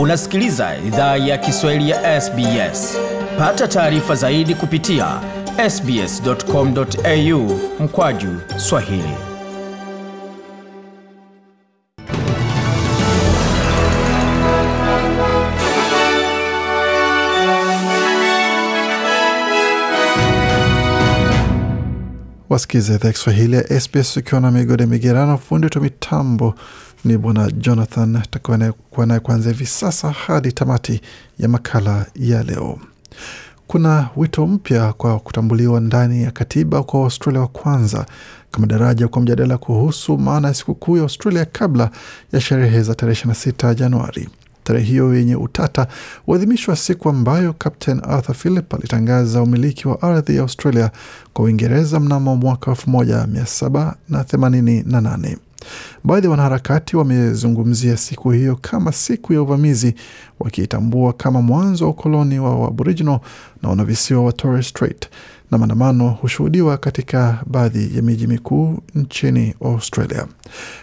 Unasikiliza idhaa ya Kiswahili ya SBS. Pata taarifa zaidi kupitia sbs.com.au mkwaju swahili. Wasikiliza idhaa Kiswahili ya SBS ukiwa na migode migerano. Fundi wetu mitambo ni bwana Jonathan, takuwa naye kuanzia hivi sasa hadi tamati ya makala ya leo. Kuna wito mpya kwa kutambuliwa ndani ya katiba kwa Australia wa kwanza kama daraja kwa mjadala kuhusu maana ya sikukuu ya Australia kabla ya sherehe za tarehe 26 Januari. Tarehe hiyo yenye utata huadhimishwa siku ambayo Captain Arthur Phillip alitangaza umiliki wa ardhi ya Australia kwa Uingereza mnamo mwaka 1788. Baadhi ya wanaharakati wamezungumzia siku hiyo kama siku ya uvamizi, wakiitambua kama mwanzo wa ukoloni wa Aboriginal na wanavisiwa wa Torres Strait, na maandamano hushuhudiwa katika baadhi ya miji mikuu nchini Australia.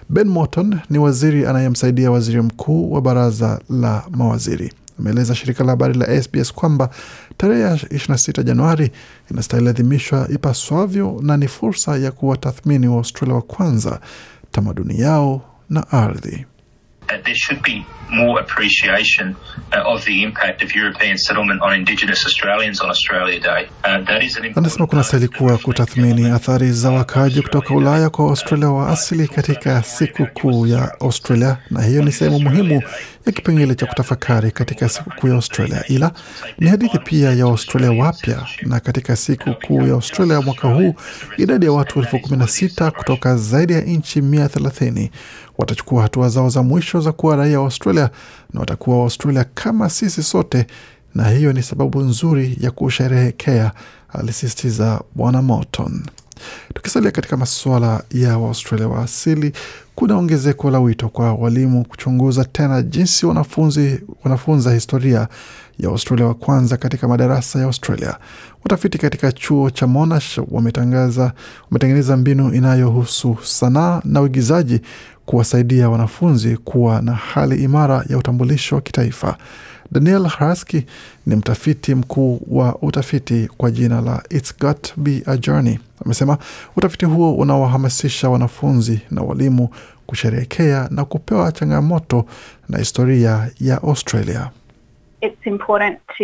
Ben Morton ni waziri anayemsaidia waziri mkuu wa baraza la mawaziri ameeleza shirika la habari la SBS kwamba tarehe ya 26 Januari inastahili adhimishwa ipaswavyo na ni fursa ya kuwatathmini wa Australia wa kwanza, tamaduni yao na ardhi. That there should be more appreciation uh, of the impact of European settlement on Indigenous Australians on Australia Day. Uh, that is an Anasema kuna stahili kuwa kutathmini athari za wakaaji kutoka Ulaya kwa Australia wa asili katika siku kuu ya Australia, na hiyo ni sehemu muhimu ya kipengele cha kutafakari katika siku kuu ya Australia, ila ni hadithi pia ya Australia wapya. Na katika siku kuu ya Australia mwaka huu, idadi ya watu elfu kumi na sita kutoka zaidi ya nchi mia thelathini watachukua hatua zao za mwisho za kuwa raia wa Australia na watakuwa waustralia kama sisi sote, na hiyo ni sababu nzuri ya kusherehekea, alisisitiza Bwana Morton. Tukisalia katika masuala ya Waaustralia wa asili, kuna ongezeko la wito kwa walimu kuchunguza tena jinsi wanafunzi wanafunza historia ya Australia wa kwanza katika madarasa ya Australia. Watafiti katika chuo cha Monash wametangaza wametengeneza mbinu inayohusu sanaa na uigizaji kuwasaidia wanafunzi kuwa na hali imara ya utambulisho wa kitaifa. Daniel Haraski ni mtafiti mkuu wa utafiti kwa jina la It's Got to Be a Journey. Amesema utafiti huo unawahamasisha wanafunzi na walimu kusherehekea na kupewa changamoto na historia ya Australia. it's important to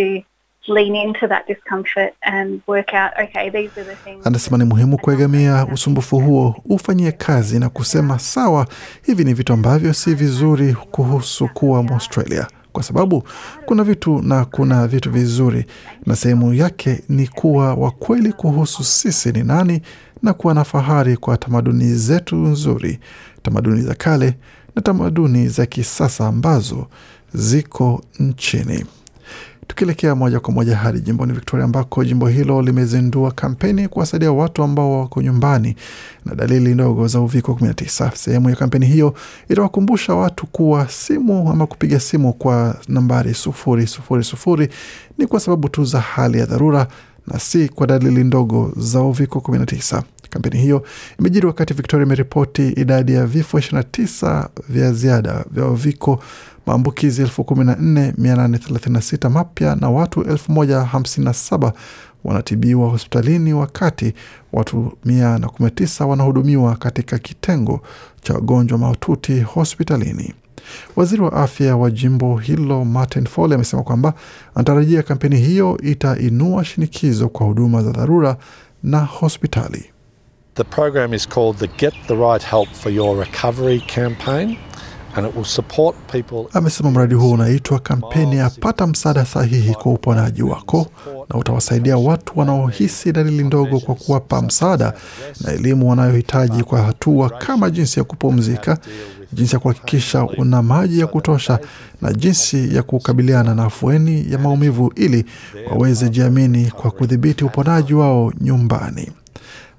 lean into that discomfort and work out, okay, these are the things. Anasema ni muhimu kuegamia usumbufu huo, ufanyie kazi na kusema sawa, hivi ni vitu ambavyo si vizuri kuhusu kuwa Mwaustralia, kwa sababu kuna vitu na kuna vitu vizuri, na sehemu yake ni kuwa wakweli kuhusu sisi ni nani na kuwa na fahari kwa tamaduni zetu nzuri, tamaduni za kale na tamaduni za kisasa ambazo ziko nchini. Tukielekea moja kwa moja hadi jimboni Victoria, ambako jimbo hilo limezindua kampeni kuwasaidia watu ambao wako nyumbani na dalili ndogo za uviko 19. Sehemu ya kampeni hiyo itawakumbusha watu kuwa simu ama kupiga simu kwa nambari sufuri sufuri sufuri ni kwa sababu tu za hali ya dharura na si kwa dalili ndogo za uviko 19. Kampeni hiyo imejiri wakati Victoria imeripoti idadi ya vifo 29 vya ziada vya uviko maambukizi 14836 mapya na watu 1057 wanatibiwa hospitalini wakati watu 119 wanahudumiwa katika kitengo cha wagonjwa mahututi hospitalini. Waziri wa afya wa jimbo hilo Martin Foley amesema kwamba anatarajia kampeni hiyo itainua shinikizo kwa huduma za dharura na hospitali. The program is called the Get the Right Help for Your Recovery campaign Amesema mradi huo unaitwa kampeni ya pata msaada sahihi kwa uponaji wako, na utawasaidia watu wanaohisi dalili ndogo kwa kuwapa msaada na elimu wanayohitaji kwa hatua kama jinsi ya kupumzika, jinsi ya kuhakikisha una maji ya kutosha na jinsi ya kukabiliana na afueni ya maumivu ili waweze jiamini kwa kudhibiti uponaji wao nyumbani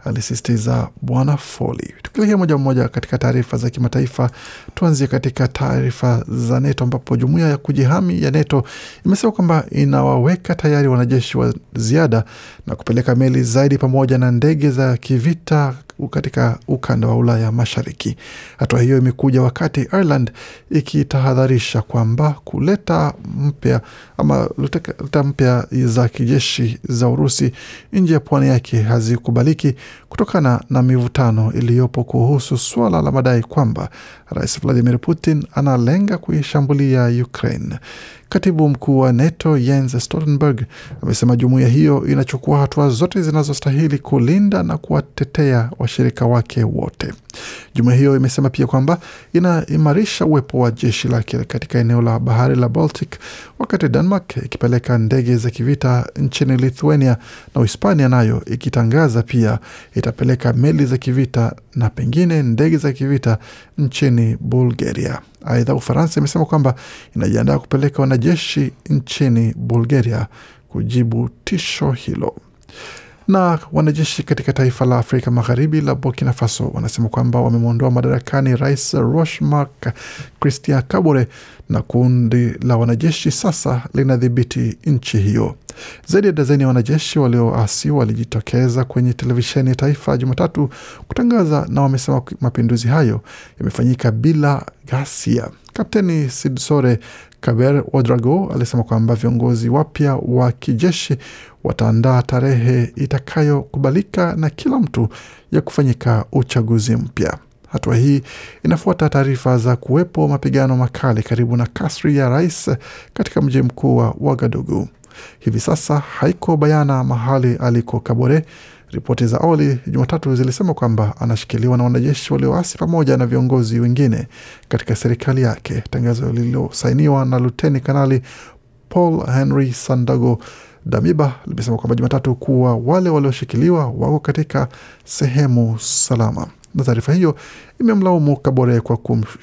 alisisitiza Bwana Foley. Tukielekea moja moja katika taarifa za kimataifa, tuanzie katika taarifa za NETO ambapo jumuiya ya kujihami ya NETO imesema kwamba inawaweka tayari wanajeshi wa ziada na kupeleka meli zaidi pamoja na ndege za kivita katika ukanda wa Ulaya Mashariki. Hatua hiyo imekuja wakati Ireland ikitahadharisha kwamba kuleta mpya ama leta mpya za kijeshi za Urusi nje ya pwani yake hazikubaliki kutokana na mivutano iliyopo kuhusu suala la madai kwamba Rais Vladimir Putin analenga kuishambulia Ukraine. Katibu mkuu wa NATO Jens Stoltenberg amesema jumuiya hiyo inachukua hatua zote zinazostahili kulinda na kuwatetea washirika wake wote. Jumuiya hiyo imesema pia kwamba inaimarisha uwepo wa jeshi lake katika eneo la bahari la Baltic, wakati Denmark ikipeleka ndege za kivita nchini Lithuania na Uhispania nayo ikitangaza pia itapeleka meli za kivita na pengine ndege za kivita nchini Bulgaria. Aidha, Ufaransa imesema kwamba inajiandaa kupeleka wanajeshi nchini Bulgaria kujibu tisho hilo. Na wanajeshi katika taifa la Afrika Magharibi la Burkina Faso wanasema kwamba wamemwondoa madarakani Rais Roch Marc Christian Kabore na kundi la wanajeshi sasa linadhibiti nchi hiyo. Zaidi ya dazeni ya wanajeshi walioasi walijitokeza kwenye televisheni ya taifa Jumatatu kutangaza, na wamesema mapinduzi hayo yamefanyika bila ghasia. Kapteni Sidsore Kaber wadrago alisema kwamba viongozi wapya wa kijeshi wataandaa tarehe itakayokubalika na kila mtu ya kufanyika uchaguzi mpya. Hatua hii inafuata taarifa za kuwepo mapigano makali karibu na kasri ya rais katika mji mkuu wa Wagadugu. Hivi sasa haiko bayana mahali aliko Kabore. Ripoti za awali Jumatatu zilisema kwamba anashikiliwa na wanajeshi walioasi pamoja na viongozi wengine katika serikali yake. Tangazo lililosainiwa na luteni kanali Paul Henry Sandago Damiba limesema kwamba Jumatatu kuwa wale walioshikiliwa wako katika sehemu salama na taarifa hiyo imemlaumu Kabore kwa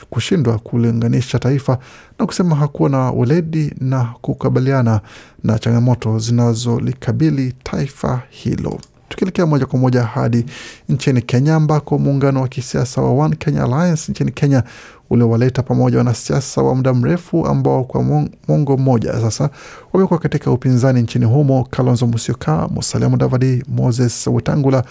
kushindwa kulinganisha taifa na kusema hakuwa na weledi na kukabiliana na changamoto zinazolikabili taifa hilo. Tukielekea moja kwa moja hadi nchini Kenya ambako muungano wa kisiasa wa One Kenya Alliance nchini Kenya uliowaleta pamoja wanasiasa wa muda mrefu ambao kwa mwongo mmoja sasa wamekuwa katika upinzani nchini humo, Kalonzo Musyoka, Musalia Mudavadi, Moses Wetangula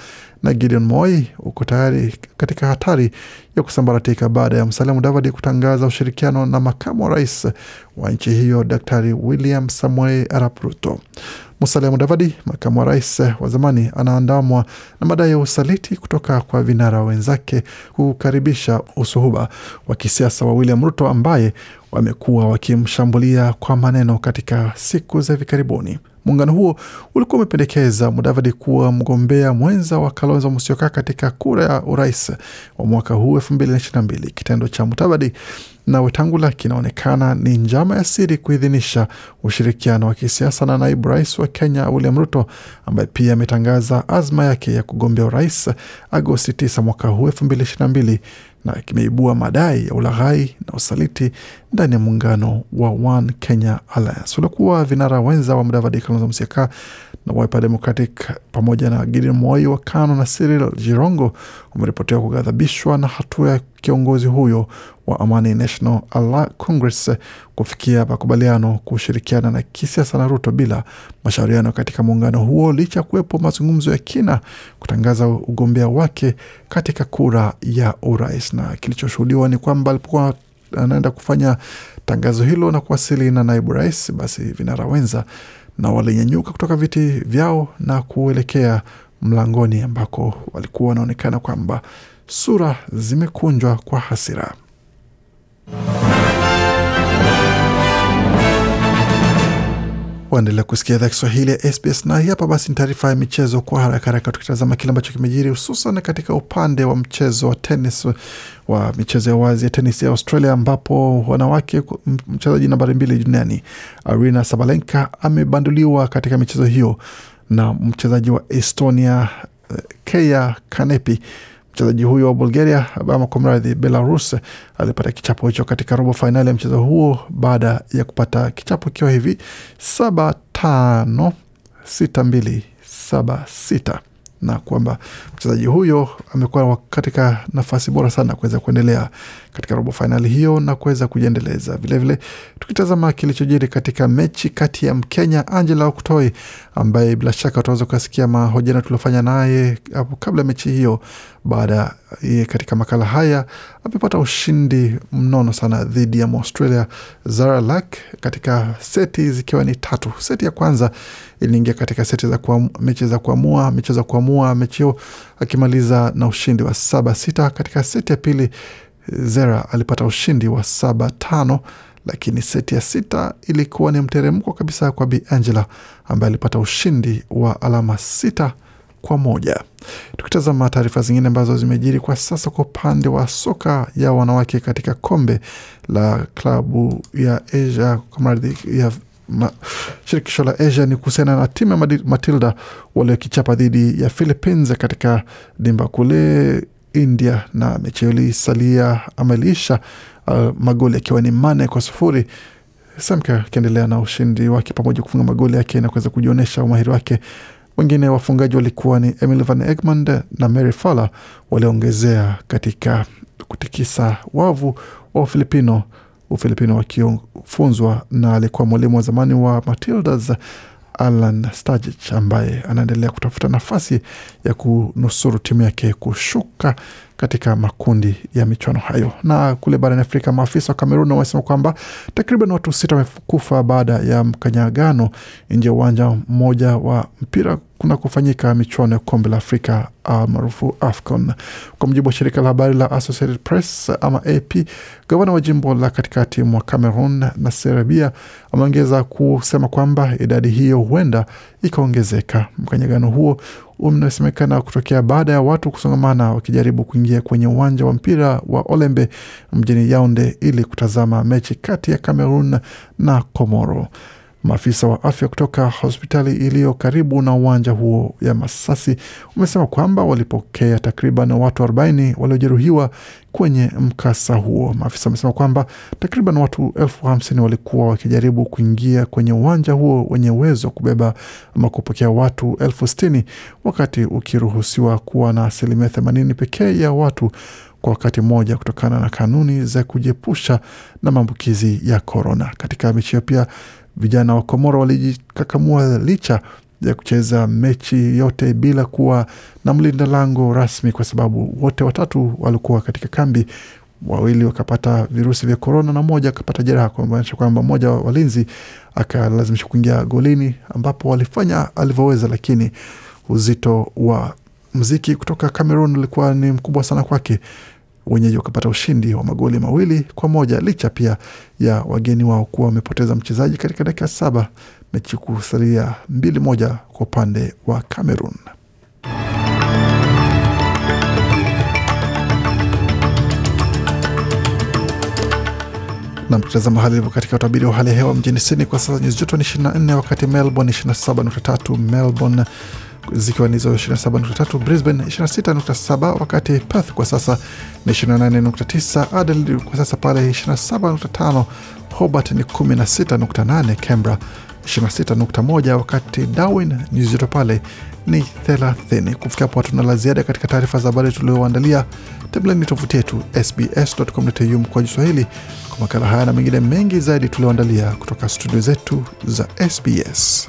na Gideon Moi uko tayari katika hatari ya kusambaratika baada ya Musalia Mudavadi kutangaza ushirikiano na makamu wa rais wa nchi hiyo Daktari William Samoei Arap Ruto. Musalia Mudavadi, makamu wa rais wa zamani, anaandamwa na madai ya usaliti kutoka kwa vinara wenzake kukaribisha usuhuba wa kisiasa wa William Ruto ambaye wamekuwa wakimshambulia kwa maneno katika siku za hivi karibuni. Muungano huo ulikuwa umependekeza Mudavadi kuwa mgombea mwenza wa Kalonzo Musyoka katika kura ya urais wa mwaka huu elfu mbili na ishirini na mbili. Kitendo cha Mudavadi na Wetangula kinaonekana ni njama ya siri kuidhinisha ushirikiano wa kisiasa na naibu rais wa Kenya William Ruto ambaye pia ametangaza azma yake ya kugombea urais Agosti 9 mwaka huu elfu mbili ishirini na kimeibua madai ya ulaghai na usaliti ndani ya muungano wa One Kenya Alliance. Waliokuwa vinara wenza wa Mudavadi, Kalonzo Musyoka na Wiper Democratic pamoja na Gideon Moi wa KANU na Cyril Jirongo wameripotiwa kughadhabishwa na hatua ya kiongozi huyo wa Amani National Congress kufikia makubaliano kushirikiana na kisiasa na Ruto bila mashauriano katika muungano huo, licha ya kuwepo mazungumzo ya kina kutangaza ugombea wake katika kura ya urais. Na kilichoshuhudiwa ni kwamba alipokuwa anaenda kufanya tangazo hilo na kuwasili na naibu rais, basi vinara wenza na walinyanyuka kutoka viti vyao na kuelekea mlangoni ambako walikuwa wanaonekana kwamba sura zimekunjwa kwa hasira. Waendelea kusikia idhaa Kiswahili ya SBS na hapa basi ni taarifa ya michezo kwa haraka haraka, tukitazama kile ambacho kimejiri hususan katika upande wa mchezo wa tenis wa michezo ya wazi ya tenis ya Australia, ambapo wanawake, mchezaji nambari mbili duniani Arina Sabalenka amebanduliwa katika michezo hiyo na mchezaji wa Estonia Keya Kanepi. Mchezaji huyo wa Bulgaria ama kwa Belarus alipata kichapo hicho katika robo fainali ya mchezo huo baada ya kupata kichapo kiwa hivi saba tano sita mbili saba sita na kwamba mchezaji huyo amekuwa katika nafasi bora sana kuweza kuendelea katika robo fainali hiyo na kuweza kujiendeleza. Vilevile tukitazama kilichojiri katika mechi kati ya Mkenya Angela Oktoi ambaye bila shaka utaweza ukasikia mahojiano tuliofanya naye hapo kabla ya mechi hiyo, baada ye katika makala haya amepata ushindi mnono sana dhidi ya Australia Zara Lack katika seti zikiwa ni tatu. Seti ya kwanza iliingia katika seti za kuam, mechi za kuamua mechi za kuamua mechi hiyo akimaliza na ushindi wa saba sita. Katika seti ya pili Zera alipata ushindi wa saba tano lakini seti ya sita ilikuwa ni mteremko kabisa kwa Bi Angela ambaye alipata ushindi wa alama sita kwa moja. Tukitazama taarifa zingine ambazo zimejiri kwa sasa kwa upande wa soka ya wanawake katika kombe la klabu ya Asia kamradhi ya ma, shirikisho la Asia ni kuhusiana na timu ya Matilda waliokichapa dhidi ya Philippines katika dimba kule India, na mechi hiyo ilisalia ama iliisha uh, magoli akiwa ni mane kwa sufuri. Samka akiendelea na ushindi wake pamoja kufunga magoli yake na kuweza kujionyesha umahiri wake. Wengine wafungaji walikuwa ni Emil Van Egmond na Mary Fowler waliongezea katika kutikisa wavu wa Ufilipino, Ufilipino wakifunzwa na alikuwa mwalimu wa zamani wa Matildas Alan Sturridge ambaye anaendelea kutafuta nafasi ya kunusuru timu yake kushuka katika makundi ya michuano hayo. Na kule barani Afrika, maafisa wa Kamerun wamesema kwamba takriban watu sita wamekufa baada ya mkanyagano nje ya uwanja mmoja wa mpira kuna kufanyika michuano ya kombe la Afrika almaarufu AFCON. Kwa mujibu wa shirika la habari la Associated Press ama AP, gavana wa jimbo la katikati mwa Cameroon na Serbia ameongeza kusema kwamba idadi hiyo huenda ikaongezeka. Mkanyagano huo unasemekana kutokea baada ya watu kusongamana wakijaribu kuingia kwenye uwanja wa mpira wa Olembe mjini Yaunde ili kutazama mechi kati ya Cameroon na Komoro. Maafisa wa afya kutoka hospitali iliyo karibu na uwanja huo ya Masasi wamesema kwamba walipokea takriban watu 40 waliojeruhiwa kwenye mkasa huo. Maafisa wamesema kwamba takriban watu elfu hamsini walikuwa wakijaribu kuingia kwenye uwanja huo wenye uwezo wa kubeba ama kupokea watu elfu sitini wakati ukiruhusiwa kuwa na asilimia themanini pekee ya watu kwa wakati mmoja kutokana na kanuni za kujiepusha na maambukizi ya korona. Katika mechi hiyo pia vijana wa Komoro walijikakamua licha ya kucheza mechi yote bila kuwa na mlinda lango rasmi, kwa sababu wote watatu walikuwa katika kambi. Wawili wakapata virusi vya korona na mmoja akapata jeraha, kumaanisha kwamba mmoja wa walinzi akalazimishwa kuingia golini, ambapo walifanya alivyoweza, lakini uzito wa mziki kutoka Cameroon ulikuwa ni mkubwa sana kwake. Wenyeji wakapata ushindi wa magoli mawili kwa moja licha pia ya wageni wao kuwa wamepoteza mchezaji katika dakika saba, mechi kusalia mbili moja kwa upande wa Cameroon. Tutazama hali ilivyo katika utabiri wa hali ya hewa mjini Sydney kwa sasa nyuzi joto ni 24, wakati Melbourne 27.3, Melbourne zikiwa nizo 27.3, Brisbane 26.7, wakati Perth kwa sasa ni 28.9, Adelaide kwa sasa pale 27.5, Hobart ni 16.8, Canberra 26.1, wakati Darwin nyuzi joto pale ni 30. Kufikia hapo hatuna la ziada katika taarifa za habari tulioandalia. Tembeleni tovuti yetu sbs.com.au mkoa Kiswahili kwa makala haya na mengine mengi zaidi tulioandalia kutoka studio zetu za SBS.